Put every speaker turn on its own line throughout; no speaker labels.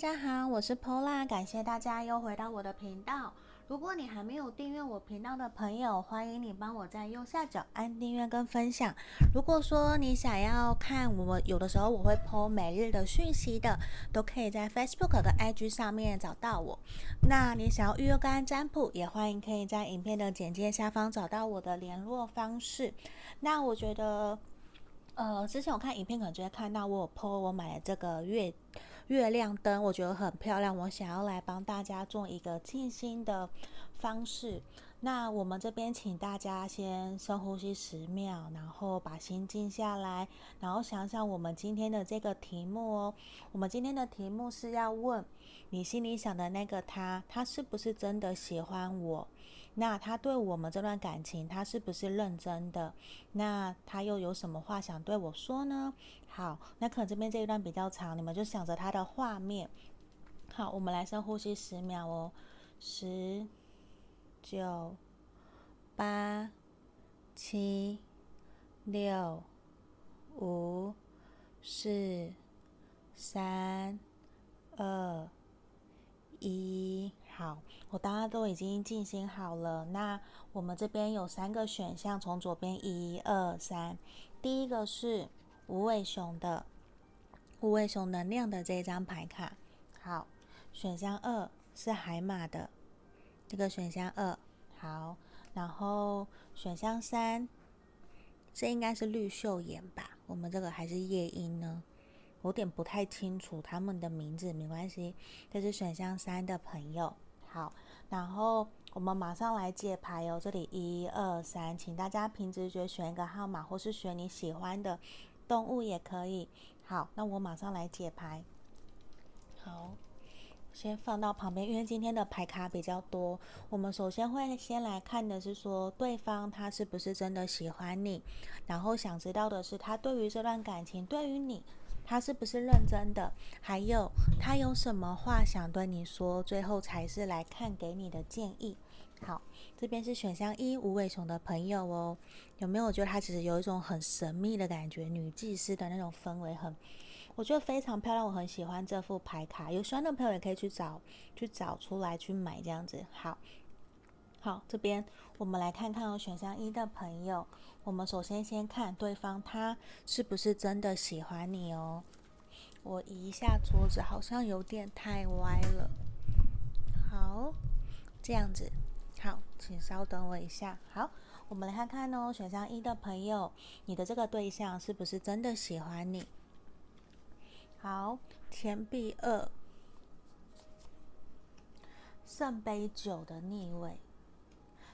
大家好，我是 Pola，感谢大家又回到我的频道。如果你还没有订阅我频道的朋友，欢迎你帮我在右下角按订阅跟分享。如果说你想要看我有的时候我会 po 每日的讯息的，都可以在 Facebook 跟 IG 上面找到我。那你想要预约个案占卜，也欢迎可以在影片的简介下方找到我的联络方式。那我觉得，呃，之前我看影片可能就会看到我有 po 我买了这个月。月亮灯我觉得很漂亮，我想要来帮大家做一个静心的方式。那我们这边请大家先深呼吸十秒，然后把心静下来，然后想想我们今天的这个题目哦。我们今天的题目是要问你心里想的那个他，他是不是真的喜欢我？那他对我们这段感情，他是不是认真的？那他又有什么话想对我说呢？好，那可能这边这一段比较长，你们就想着他的画面。好，我们来深呼吸十秒哦，十、九、八、七、六、五、四、三、二、一。好，我大家都已经进行好了。那我们这边有三个选项，从左边一二三，第一个是无尾熊的无尾熊能量的这张牌卡。好，选项二是海马的这个选项二。好，然后选项三，这应该是绿绣眼吧？我们这个还是夜莺呢？有点不太清楚他们的名字，没关系。这是选项三的朋友。好，然后我们马上来解牌哦。这里一二三，请大家凭直觉选一个号码，或是选你喜欢的动物也可以。好，那我马上来解牌。好，先放到旁边，因为今天的牌卡比较多。我们首先会先来看的是说，对方他是不是真的喜欢你，然后想知道的是他对于这段感情，对于你。他是不是认真的？还有他有什么话想对你说？最后才是来看给你的建议。好，这边是选项一无尾熊的朋友哦，有没有觉得他其实有一种很神秘的感觉，女祭司的那种氛围很，我觉得非常漂亮，我很喜欢这副牌卡。有喜欢的朋友也可以去找，去找出来去买这样子。好。好，这边我们来看看哦，选项一的朋友，我们首先先看对方他是不是真的喜欢你哦。我移一下桌子，好像有点太歪了。好，这样子，好，请稍等我一下。好，我们来看看哦，选项一的朋友，你的这个对象是不是真的喜欢你？好，钱币二，圣杯九的逆位。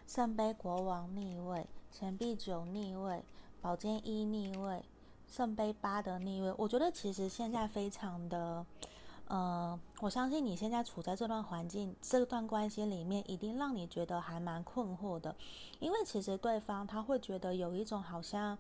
圣杯国王逆位，钱币九逆位，宝剑一逆位，圣杯八的逆位。我觉得其实现在非常的，呃，我相信你现在处在这段环境、这段关系里面，一定让你觉得还蛮困惑的，因为其实对方他会觉得有一种好像。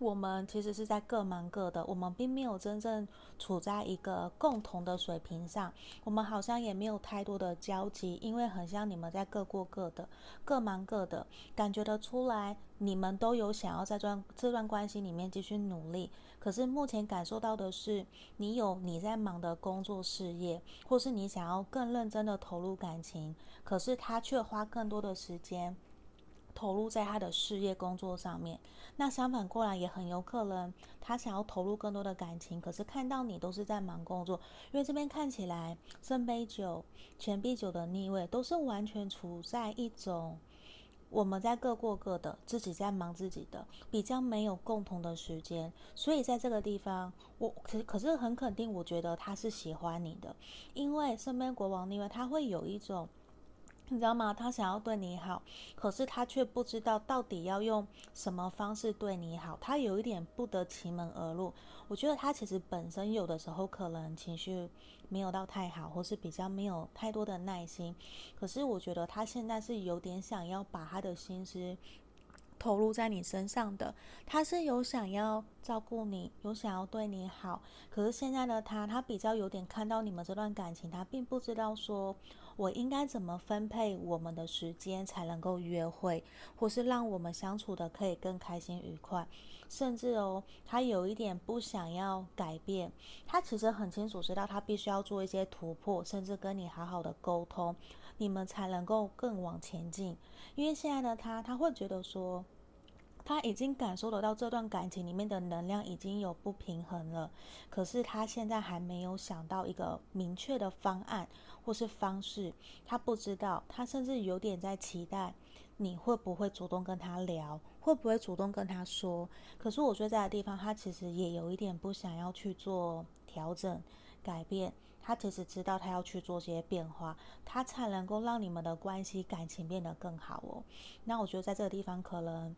我们其实是在各忙各的，我们并没有真正处在一个共同的水平上，我们好像也没有太多的交集，因为很像你们在各过各的，各忙各的，感觉得出来，你们都有想要在这段这段关系里面继续努力，可是目前感受到的是，你有你在忙的工作事业，或是你想要更认真的投入感情，可是他却花更多的时间。投入在他的事业工作上面，那相反过来也很有可能，他想要投入更多的感情，可是看到你都是在忙工作，因为这边看起来圣杯九、钱币九的逆位都是完全处在一种我们在各过各的，自己在忙自己的，比较没有共同的时间，所以在这个地方，我可可是很肯定，我觉得他是喜欢你的，因为圣杯国王逆位他会有一种。你知道吗？他想要对你好，可是他却不知道到底要用什么方式对你好。他有一点不得其门而入。我觉得他其实本身有的时候可能情绪没有到太好，或是比较没有太多的耐心。可是我觉得他现在是有点想要把他的心思投入在你身上的，他是有想要照顾你，有想要对你好。可是现在的他，他比较有点看到你们这段感情，他并不知道说我应该怎么分配我们的时间才能够约会，或是让我们相处的可以更开心愉快。甚至哦，他有一点不想要改变，他其实很清楚知道他必须要做一些突破，甚至跟你好好的沟通。你们才能够更往前进，因为现在的他，他会觉得说，他已经感受得到这段感情里面的能量已经有不平衡了，可是他现在还没有想到一个明确的方案或是方式，他不知道，他甚至有点在期待你会不会主动跟他聊，会不会主动跟他说，可是我觉得在的地方，他其实也有一点不想要去做调整改变。他其实知道他要去做这些变化，他才能够让你们的关系感情变得更好哦。那我觉得在这个地方可能。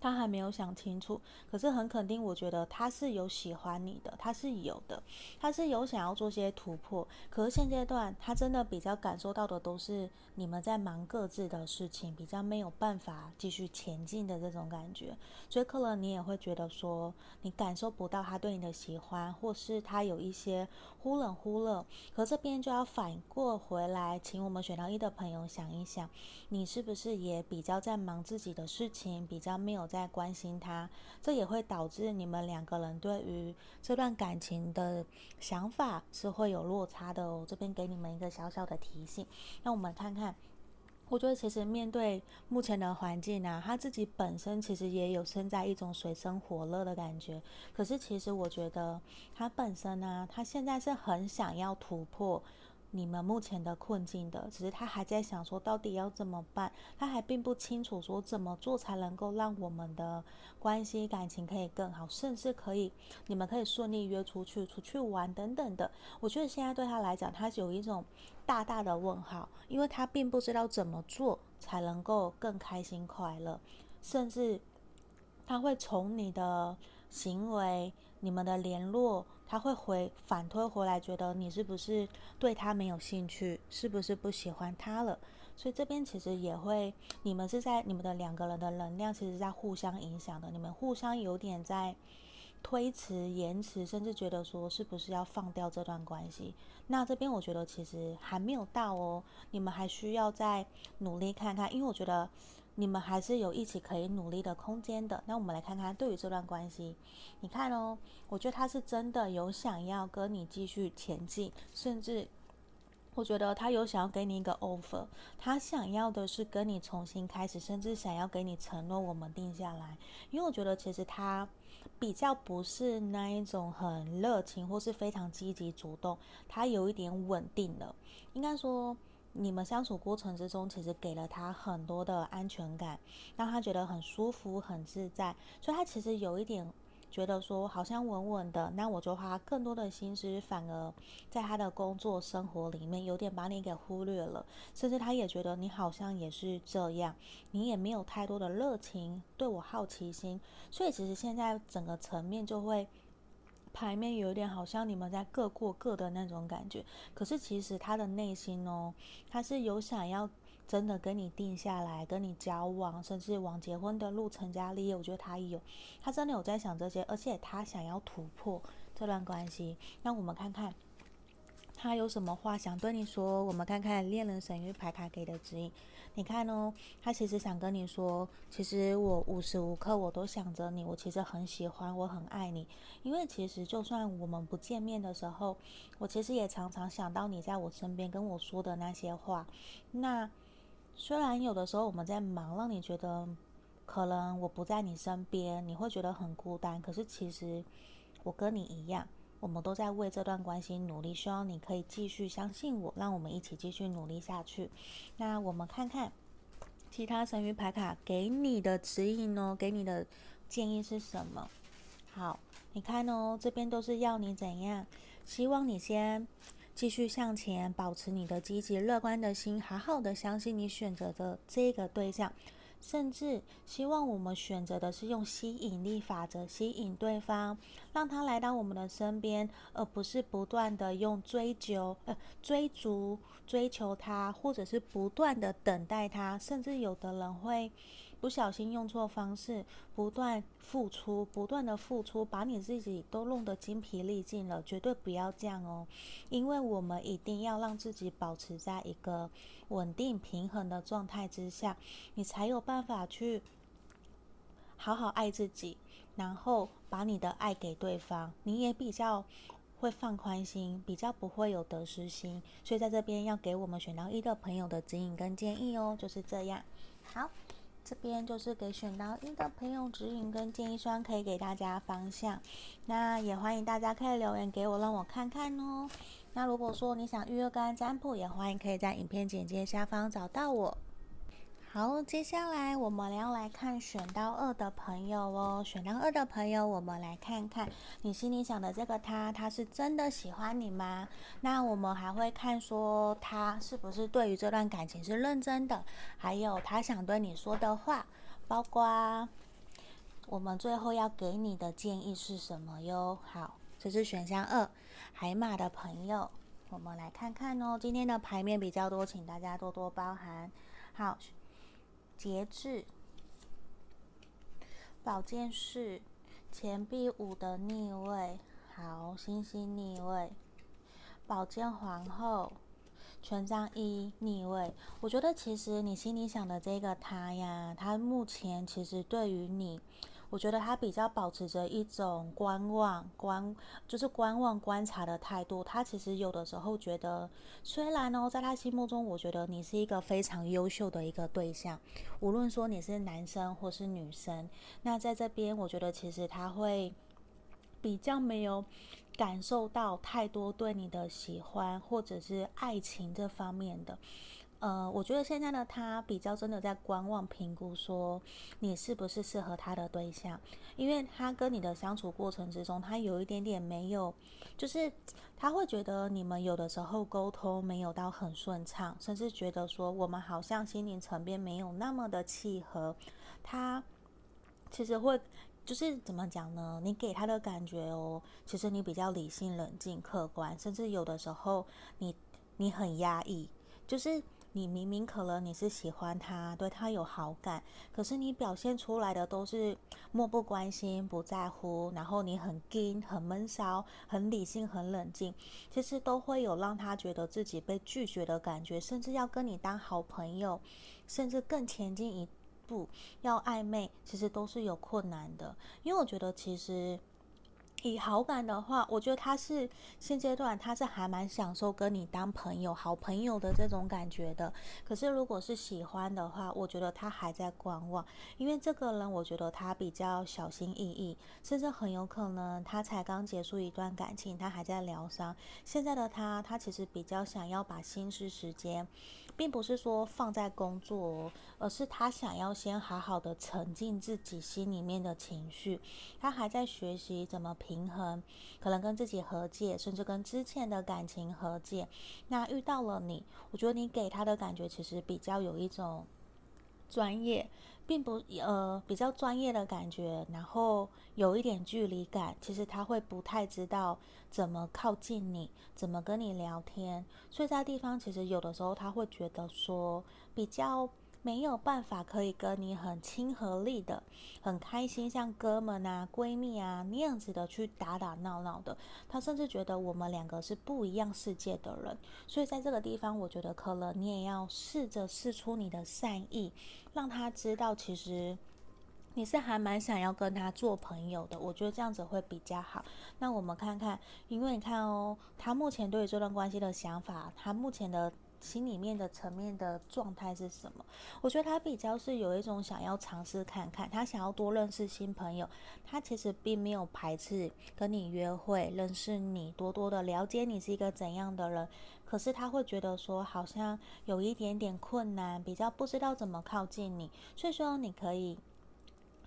他还没有想清楚，可是很肯定，我觉得他是有喜欢你的，他是有的，他是有想要做些突破。可是现阶段，他真的比较感受到的都是你们在忙各自的事情，比较没有办法继续前进的这种感觉。所以可能你也会觉得说，你感受不到他对你的喜欢，或是他有一些忽冷忽热。可这边就要反过回来，请我们选到一的朋友想一想，你是不是也比较在忙自己的事情，比较没有。在关心他，这也会导致你们两个人对于这段感情的想法是会有落差的哦。这边给你们一个小小的提醒。那我们看看，我觉得其实面对目前的环境啊，他自己本身其实也有身在一种水深火热的感觉。可是其实我觉得他本身呢、他现在是很想要突破。你们目前的困境的，只是他还在想说到底要怎么办，他还并不清楚说怎么做才能够让我们的关系感情可以更好，甚至可以你们可以顺利约出去出去玩等等的。我觉得现在对他来讲，他有一种大大的问号，因为他并不知道怎么做才能够更开心快乐，甚至他会从你的行为、你们的联络。他会回反推回来，觉得你是不是对他没有兴趣，是不是不喜欢他了？所以这边其实也会，你们是在你们的两个人的能量，其实在互相影响的。你们互相有点在推迟、延迟，甚至觉得说是不是要放掉这段关系？那这边我觉得其实还没有到哦，你们还需要再努力看看，因为我觉得。你们还是有一起可以努力的空间的。那我们来看看，对于这段关系，你看哦，我觉得他是真的有想要跟你继续前进，甚至我觉得他有想要给你一个 offer，他想要的是跟你重新开始，甚至想要给你承诺我们定下来。因为我觉得其实他比较不是那一种很热情或是非常积极主动，他有一点稳定的，应该说。你们相处过程之中，其实给了他很多的安全感，让他觉得很舒服、很自在，所以他其实有一点觉得说，好像稳稳的，那我就花更多的心思，反而在他的工作生活里面有点把你给忽略了，甚至他也觉得你好像也是这样，你也没有太多的热情，对我好奇心，所以其实现在整个层面就会。牌面有点好像你们在各过各的那种感觉，可是其实他的内心哦，他是有想要真的跟你定下来，跟你交往，甚至往结婚的路成家立业。我觉得他有，他真的有在想这些，而且他想要突破这段关系。那我们看看他有什么话想对你说。我们看看恋人神諭牌卡给的指引。你看哦，他其实想跟你说，其实我无时无刻我都想着你，我其实很喜欢，我很爱你。因为其实就算我们不见面的时候，我其实也常常想到你在我身边跟我说的那些话。那虽然有的时候我们在忙，让你觉得可能我不在你身边，你会觉得很孤单。可是其实我跟你一样。我们都在为这段关系努力，希望你可以继续相信我，让我们一起继续努力下去。那我们看看其他神諭牌卡给你的指引哦，给你的建议是什么？好，你看哦，这边都是要你怎样？希望你先继续向前，保持你的积极乐观的心，好好的相信你选择的这个对象。甚至希望我们选择的是用吸引力法则吸引对方，让他来到我们的身边，而不是不断的用追求、呃追逐、追求他，或者是不断的等待他。甚至有的人会不小心用错方式，不断付出，不断的付出，把你自己都弄得精疲力尽了，绝对不要这样哦，因为我们一定要让自己保持在一个稳定平衡的状态之下，你才有办法去好好爱自己，然后把你的爱给对方，你也比较会放宽心，比较不会有得失心，所以在这边要给我们选到一的朋友的指引跟建议哦，就是这样，好。这边就是给选到一个朋友指引跟建议，希望可以给大家方向。那也欢迎大家可以留言给我，让我看看哦。那如果说你想预约个案占卜，也欢迎可以在影片简介下方找到我。好，接下来我们要来看选到二的朋友哦。选到二的朋友，我们来看看你心里想的这个他，他是真的喜欢你吗？那我们还会看说他是不是对于这段感情是认真的，还有他想对你说的话，包括我们最后要给你的建议是什么哟？好，这是选项二，海马的朋友，我们来看看哦。今天的牌面比较多，请大家多多包涵。好。节制，宝剑四，钱币五的逆位，好，星星逆位，宝剑皇后，权杖一逆位。我觉得其实你心里想的这个他呀，他目前其实对于你。我觉得他比较保持着一种观望、观就是观望、观察的态度。他其实有的时候觉得，虽然呢，在他心目中，我觉得你是一个非常优秀的一个对象。无论说你是男生或是女生，那在这边，我觉得其实他会比较没有感受到太多对你的喜欢或者是爱情这方面的。呃，我觉得现在的他比较真的在观望评估，说你是不是适合他的对象，因为他跟你的相处过程之中，他有一点点没有，就是他会觉得你们有的时候沟通没有到很顺畅，甚至觉得说我们好像心灵层面没有那么的契合。他其实会就是怎么讲呢？你给他的感觉哦，其实你比较理性、冷静、客观，甚至有的时候你你很压抑，就是。你明明可能你是喜欢他，对他有好感，可是你表现出来的都是漠不关心、不在乎，然后你很硬、很闷骚、很理性、很冷静，其实都会有让他觉得自己被拒绝的感觉，甚至要跟你当好朋友，甚至更前进一步要暧昧，其实都是有困难的。因为我觉得其实。以好感的话，我觉得他是现阶段他是还蛮享受跟你当朋友、好朋友的这种感觉的。可是如果是喜欢的话，我觉得他还在观望，因为这个人我觉得他比较小心翼翼，甚至很有可能他才刚结束一段感情，他还在疗伤。现在的他，他其实比较想要把心思时间，并不是说放在工作，而是他想要先好好的沉浸自己心里面的情绪。他还在学习怎么平衡，可能跟自己和解，甚至跟之前的感情和解。那遇到了你，我觉得你给他的感觉其实比较有一种专业，并不呃比较专业的感觉，然后有一点距离感。其实他会不太知道怎么靠近你，怎么跟你聊天。所以在地方，其实有的时候他会觉得说比较。没有办法可以跟你很亲和力的、很开心，像哥们啊、闺蜜啊那样子的去打打闹闹的。他甚至觉得我们两个是不一样世界的人。所以在这个地方，我觉得可能你也要试着试出你的善意，让他知道其实你是还蛮想要跟他做朋友的。我觉得这样子会比较好。那我们看看，因为你看哦，他目前对于这段关系的想法，他目前的。心里面的层面的状态是什么？我觉得他比较是有一种想要尝试看看，他想要多认识新朋友，他其实并没有排斥跟你约会，认识你，多多的了解你是一个怎样的人。可是他会觉得说，好像有一点点困难，比较不知道怎么靠近你，所以说你可以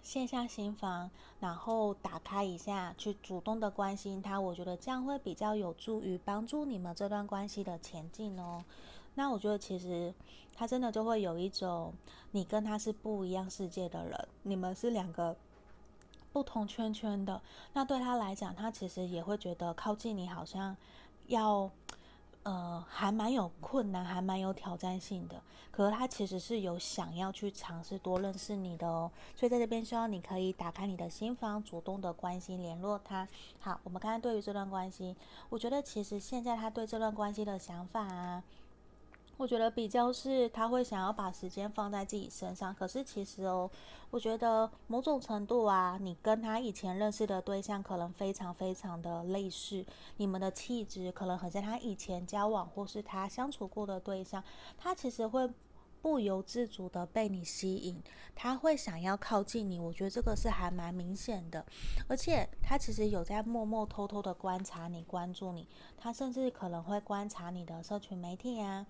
卸下心防，然后打开一下，去主动的关心他。我觉得这样会比较有助于帮助你们这段关系的前进哦。那我觉得其实他真的就会有一种，你跟他是不一样世界的人，你们是两个不同圈圈的。那对他来讲，他其实也会觉得靠近你好像要呃，还蛮有困难，还蛮有挑战性的。可是他其实是有想要去尝试多认识你的哦。所以在这边希望你可以打开你的心房，主动的关心联络他。好，我们看看对于这段关系，我觉得其实现在他对这段关系的想法啊。我觉得比较是他会想要把时间放在自己身上，可是其实哦，我觉得某种程度啊，你跟他以前认识的对象可能非常非常的类似，你们的气质可能很像他以前交往或是他相处过的对象，他其实会不由自主的被你吸引，他会想要靠近你，我觉得这个是还蛮明显的，而且他其实有在默默偷偷的观察你、关注你，他甚至可能会观察你的社群媒体啊。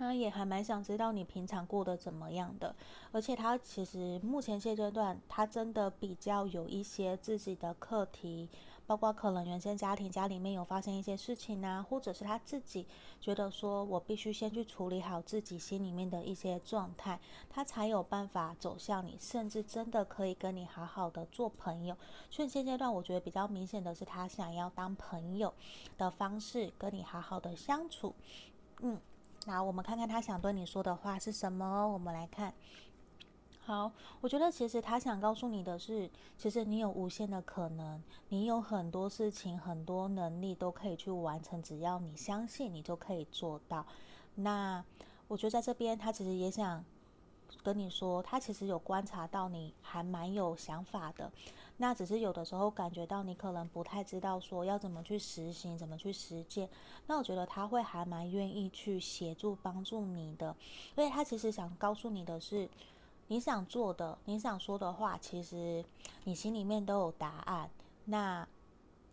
他也还蛮想知道你平常过得怎么样的，而且他其实目前现阶段，他真的比较有一些自己的课题，包括可能原生家庭家里面有发生一些事情啊，或者是他自己觉得说我必须先去处理好自己心里面的一些状态，他才有办法走向你，甚至真的可以跟你好好的做朋友。所以现阶段我觉得比较明显的是，他想要当朋友的方式跟你好好的相处，嗯。那我们看看他想对你说的话是什么。我们来看，好，我觉得其实他想告诉你的是，其实你有无限的可能，你有很多事情、很多能力都可以去完成，只要你相信，你就可以做到。那我觉得在这边，他其实也想跟你说，他其实有观察到你还蛮有想法的。那只是有的时候感觉到你可能不太知道说要怎么去实行，怎么去实践。那我觉得他会还蛮愿意去协助帮助你的，所以他其实想告诉你的是，你想做的，你想说的话，其实你心里面都有答案。那。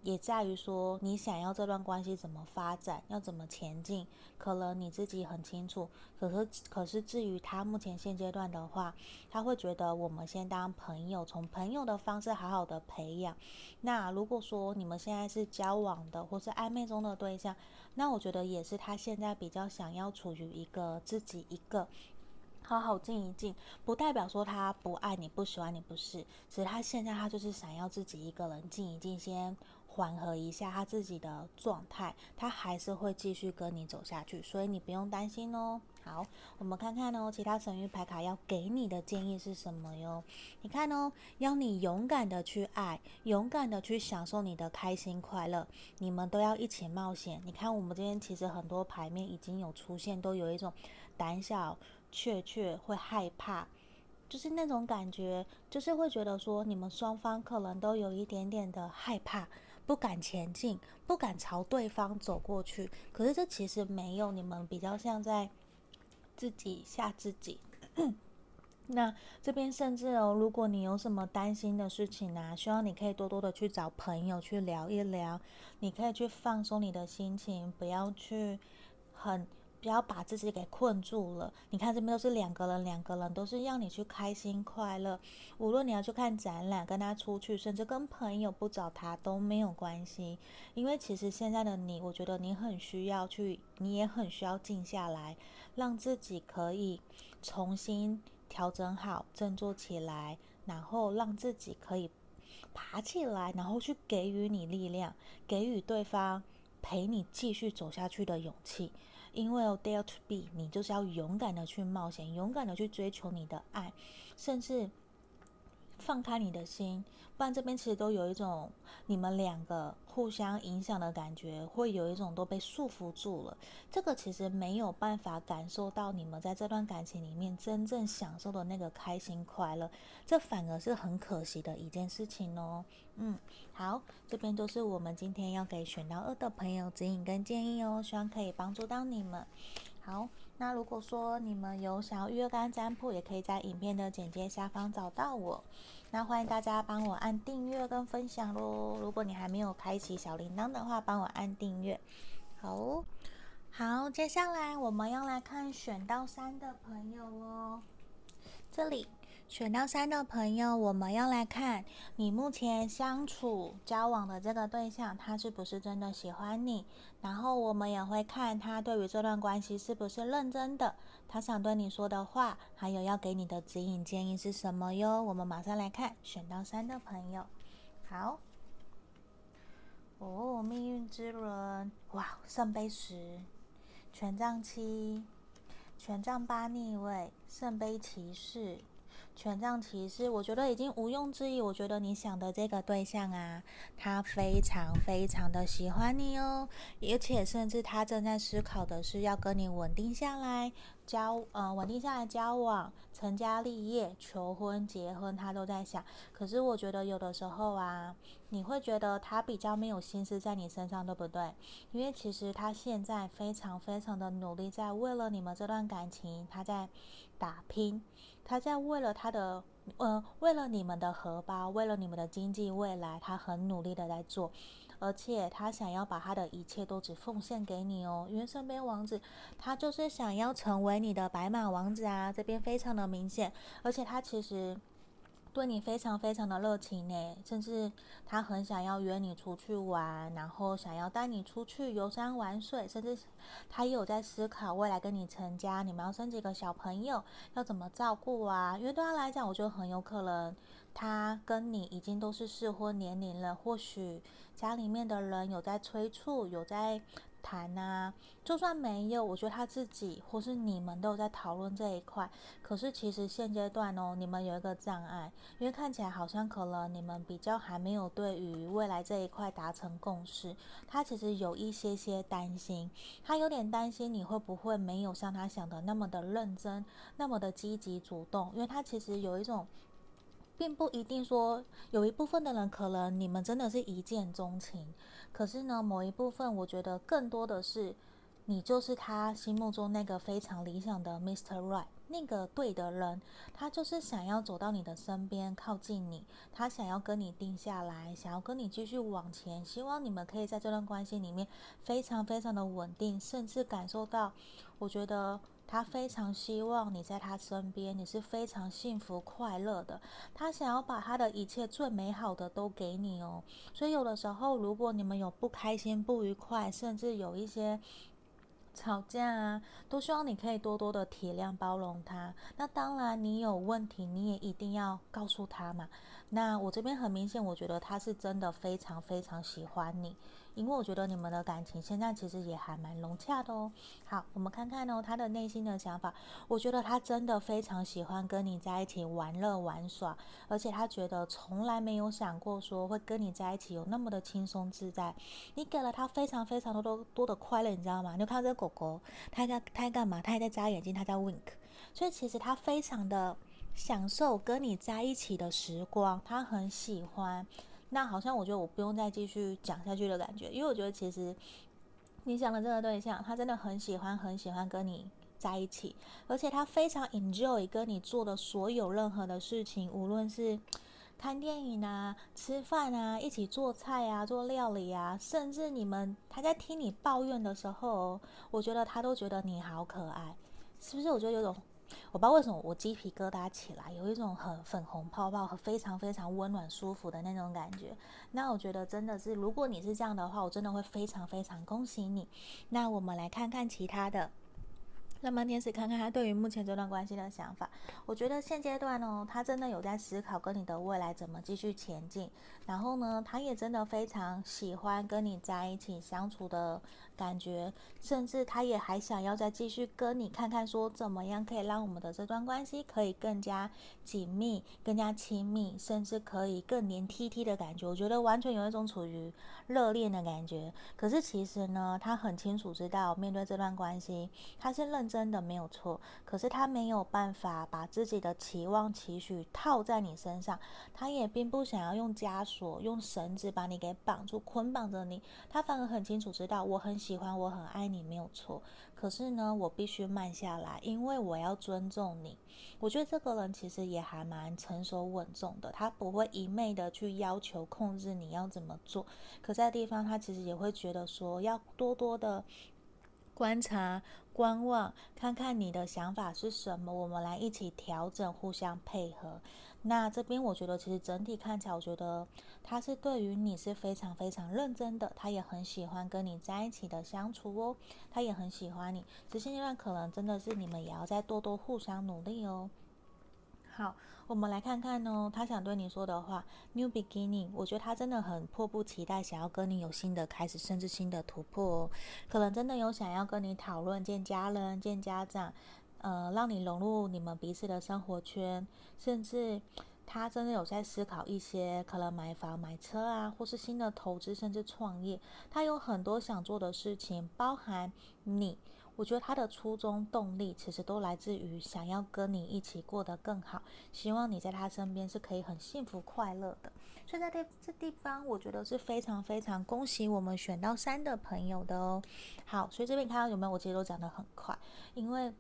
也在于说，你想要这段关系怎么发展，要怎么前进，可能你自己很清楚。可是，可是至于他目前现阶段的话，他会觉得我们先当朋友，从朋友的方式好好的培养。那如果说你们现在是交往的，或是暧昧中的对象，那我觉得也是他现在比较想要处于一个自己一个好好静一静，不代表说他不爱你，不喜欢你，不是。其实他现在他就是想要自己一个人静一静先。缓和一下他自己的状态，他还是会继续跟你走下去，所以你不用担心哦。好，我们看看哦，其他神諭牌卡要给你的建议是什么哟？你看哦，要你勇敢的去爱，勇敢的去享受你的开心快乐，你们都要一起冒险。你看我们这边其实很多牌面已经有出现，都有一种胆小、怯怯、会害怕。就是那种感觉，就是会觉得说，你们双方可能都有一点点的害怕，不敢前进，不敢朝对方走过去。可是这其实没有，你们比较像在自己吓自己。那这边甚至哦，如果你有什么担心的事情啊，希望你可以多多的去找朋友去聊一聊，你可以去放松你的心情，不要去很。不要把自己给困住了。你看这边都是两个人，两个人都是让你去开心快乐。无论你要去看展览，跟他出去，甚至跟朋友不找他都没有关系。因为其实现在的你，我觉得你很需要去，你也很需要静下来，让自己可以重新调整好，振作起来，然后让自己可以爬起来，然后去给予你力量，给予对方陪你继续走下去的勇气。因为有 dare to be，你就是要勇敢的去冒险，勇敢的去追求你的爱，甚至放开你的心。不然这边其实都有一种你们两个互相影响的感觉，会有一种都被束缚住了。这个其实没有办法感受到你们在这段感情里面真正享受的那个开心快乐，这反而是很可惜的一件事情哦。嗯，好，这边就是我们今天要给选到二的朋友指引跟建议哦，希望可以帮助到你们。好，那如果说你们有想要预约干占卜，也可以在影片的简介下方找到我。那欢迎大家帮我按订阅跟分享喽！如果你还没有开启小铃铛的话，帮我按订阅。好哦，好，接下来我们要来看选到三的朋友哦。这里选到三的朋友，我们要来看你目前相处交往的这个对象，他是不是真的喜欢你？然后我们也会看他对于这段关系是不是认真的。他想对你说的话，还有要给你的指引建议是什么哟？我们马上来看选到三的朋友。好，哦，命运之轮，哇，圣杯十，权杖七，权杖八逆位，圣杯骑士。权杖骑士，我觉得已经毋庸置疑。我觉得你想的这个对象啊，他非常非常的喜欢你哦，而且甚至他正在思考的是要跟你稳定下来。交呃稳定下来交往、成家立业、求婚、结婚，他都在想。可是我觉得有的时候啊，你会觉得他比较没有心思在你身上，对不对？因为其实他现在非常非常的努力，在为了你们这段感情，他在打拼，他在为了他的呃，为了你们的荷包，为了你们的经济未来，他很努力的在做。而且他想要把他的一切都只奉献给你哦，因为身边王子他就是想要成为你的白马王子啊，这边非常的明显。而且他其实对你非常非常的热情呢，甚至他很想要约你出去玩，然后想要带你出去游山玩水，甚至他也有在思考未来跟你成家，你们要生几个小朋友，要怎么照顾啊？因为对他来讲，我觉得很有可能他跟你已经都是适婚年龄了，或许。家里面的人有在催促，有在谈啊。就算没有，我觉得他自己或是你们都有在讨论这一块。可是其实现阶段哦，你们有一个障碍，因为看起来好像可能你们比较还没有对于未来这一块达成共识。他其实有一些些担心，他有点担心你会不会没有像他想的那么的认真，那么的积极主动，因为他其实有一种。并不一定说有一部分的人可能你们真的是一见钟情，可是呢，某一部分我觉得更多的是你就是他心目中那个非常理想的 Mr. Right，那个对的人，他就是想要走到你的身边，靠近你，他想要跟你定下来，想要跟你继续往前，希望你们可以在这段关系里面非常非常的稳定，甚至感受到，我觉得。他非常希望你在他身边，你是非常幸福快乐的。他想要把他的一切最美好的都给你哦。所以有的时候，如果你们有不开心、不愉快，甚至有一些吵架啊，都希望你可以多多的体谅、包容他。那当然，你有问题，你也一定要告诉他嘛。那我这边很明显，我觉得他是真的非常非常喜欢你。因为我觉得你们的感情现在其实也还蛮融洽的哦。好，我们看看哦，他的内心的想法。我觉得他真的非常喜欢跟你在一起玩乐玩耍，而且他觉得从来没有想过说会跟你在一起有那么的轻松自在。你给了他非常非常多多多的快乐，你知道吗？你看这个狗狗，它在它在干嘛？它还在眨眼睛，它在 wink。所以其实他非常的享受跟你在一起的时光，他很喜欢。那好像我觉得我不用再继续讲下去的感觉，因为我觉得其实你想的这个对象，他真的很喜欢很喜欢跟你在一起，而且他非常 enjoy 跟你做的所有任何的事情，无论是看电影啊、吃饭啊、一起做菜啊、做料理啊，甚至你们他在听你抱怨的时候，我觉得他都觉得你好可爱，是不是？我觉得有种。我不知道为什么我鸡皮疙瘩起来，有一种很粉红泡泡和非常非常温暖舒服的那种感觉。那我觉得真的是，如果你是这样的话，我真的会非常非常恭喜你。那我们来看看其他的。浪漫天使看看他对于目前这段关系的想法。我觉得现阶段呢，他真的有在思考跟你的未来怎么继续前进。然后呢，他也真的非常喜欢跟你在一起相处的感觉，甚至他也还想要再继续跟你看看，说怎么样可以让我们的这段关系可以更加紧密、更加亲密，甚至可以更黏 T T 的感觉。我觉得完全有一种处于热恋的感觉。可是其实呢，他很清楚知道面对这段关系，他是认真的没有错。可是他没有办法把自己的期望期许套在你身上，他也并不想要用枷锁、用绳子把你给绑住、捆绑着你。他反而很清楚知道，我很。喜欢我很爱你没有错，可是呢，我必须慢下来，因为我要尊重你。我觉得这个人其实也还蛮成熟稳重的，他不会一昧的去要求控制你要怎么做。可在地方，他其实也会觉得说，要多多的观察、观望，看看你的想法是什么，我们来一起调整，互相配合。那这边我觉得，其实整体看起来，我觉得他是对于你是非常非常认真的，他也很喜欢跟你在一起的相处哦，他也很喜欢你。只现阶段可能真的是你们也要再多多互相努力哦。好，我们来看看哦，他想对你说的话，New beginning，我觉得他真的很迫不及待，想要跟你有新的开始，甚至新的突破哦。可能真的有想要跟你讨论见家人、见家长，呃，让你融入你们彼此的生活圈，甚至他真的有在思考一些可能买房、买车啊，或是新的投资，甚至创业。他有很多想做的事情，包含你。我觉得他的初衷动力其实都来自于想要跟你一起过得更好，希望你在他身边是可以很幸福快乐的。所以在这这地方，我觉得是非常非常恭喜我们选到三的朋友的哦。好，所以这边看到有没有？我其实都讲得很快，因为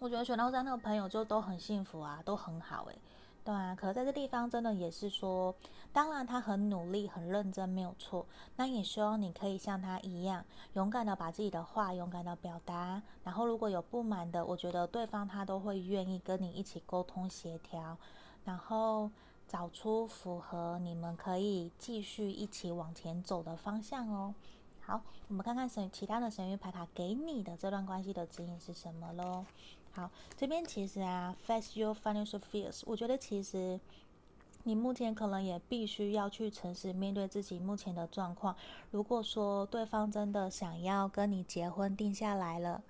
我觉得选到三的朋友就都很幸福啊，都很好诶。对啊，可是在这地方真的也是说，当然他很努力、很认真，没有错。那也希望你可以像他一样，勇敢的把自己的话勇敢的表达。然后如果有不满的，我觉得对方他都会愿意跟你一起沟通协调，然后找出符合你们可以继续一起往前走的方向哦。好，我们看看神其他的神谕牌卡给你的这段关系的指引是什么喽？好，这边其实啊，face your financial fears，我觉得其实你目前可能也必须要去诚实面对自己目前的状况。如果说对方真的想要跟你结婚定下来了，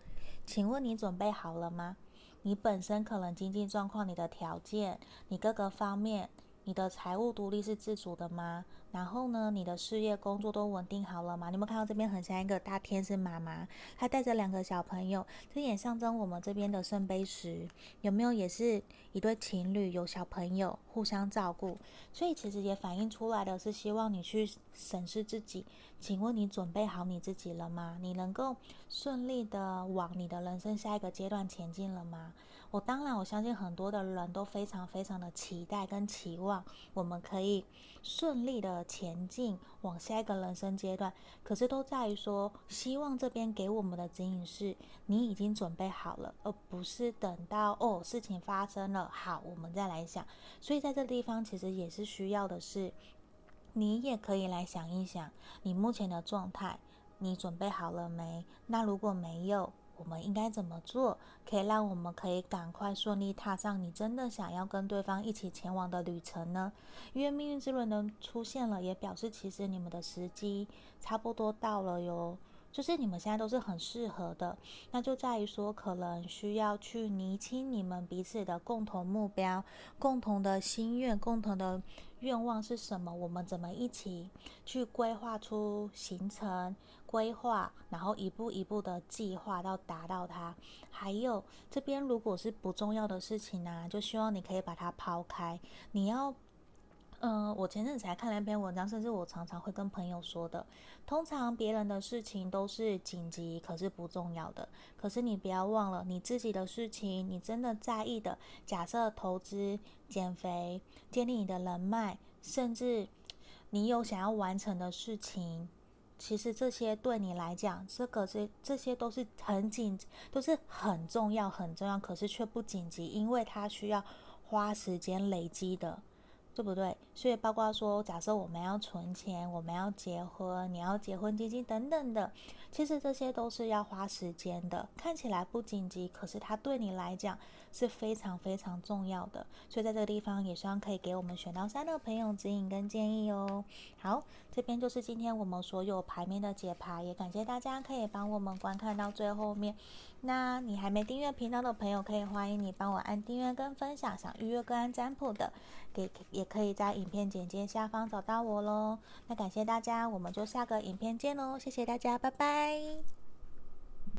请问你准备好了吗？你本身可能经济状况、你的条件、你各个方面。你的财务独立是自主的吗？然后呢，你的事业工作都稳定好了吗？你有没有看到这边很像一个大天使妈妈，她带着两个小朋友，这也象征我们这边的圣杯十，有没有？也是一对情侣，有小朋友互相照顾，所以其实也反映出来的是希望你去审视自己。请问你准备好你自己了吗？你能够顺利的往你的人生下一个阶段前进了吗？我当然，我相信很多的人都非常非常的期待跟期望，我们可以顺利的前进往下一个人生阶段。可是都在于说，希望这边给我们的指引是，你已经准备好了，而不是等到哦事情发生了，好，我们再来想。所以在这地方，其实也是需要的是，你也可以来想一想，你目前的状态，你准备好了没？那如果没有，我们应该怎么做，可以让我们可以赶快顺利踏上你真的想要跟对方一起前往的旅程呢？因为命运之轮的出现了，也表示其实你们的时机差不多到了哟。就是你们现在都是很适合的，那就在于说，可能需要去厘清你们彼此的共同目标、共同的心愿、共同的愿望是什么？我们怎么一起去规划出行程？规划，然后一步一步的计划到达到它。还有这边如果是不重要的事情呢、就希望你可以把它抛开。你要。嗯、我前阵子才看了一篇文章，甚至我常常会跟朋友说的，通常别人的事情都是紧急，可是不重要的。可是你不要忘了，你自己的事情，你真的在意的，假设投资、减肥、建立你的人脉，甚至你有想要完成的事情，其实这些对你来讲，这个是这些都是很紧，都是很重要、很重要，可是却不紧急，因为它需要花时间累积的。对不对？所以包括说，假设我们要存钱，我们要结婚，你要结婚基金等等的，其实这些都是要花时间的。看起来不紧急，可是它对你来讲是非常非常重要的。所以在这个地方，也希望可以给我们选到三的朋友指引跟建议哦。好，这边就是今天我们所有牌面的解牌，也感谢大家可以帮我们观看到最后面。那你还没订阅频道的朋友，可以欢迎你帮我按订阅跟分享。想预约个案占卜的，给也可以在影片简介下方找到我喽。那感谢大家，我们就下个影片见喽，谢谢大家，拜拜。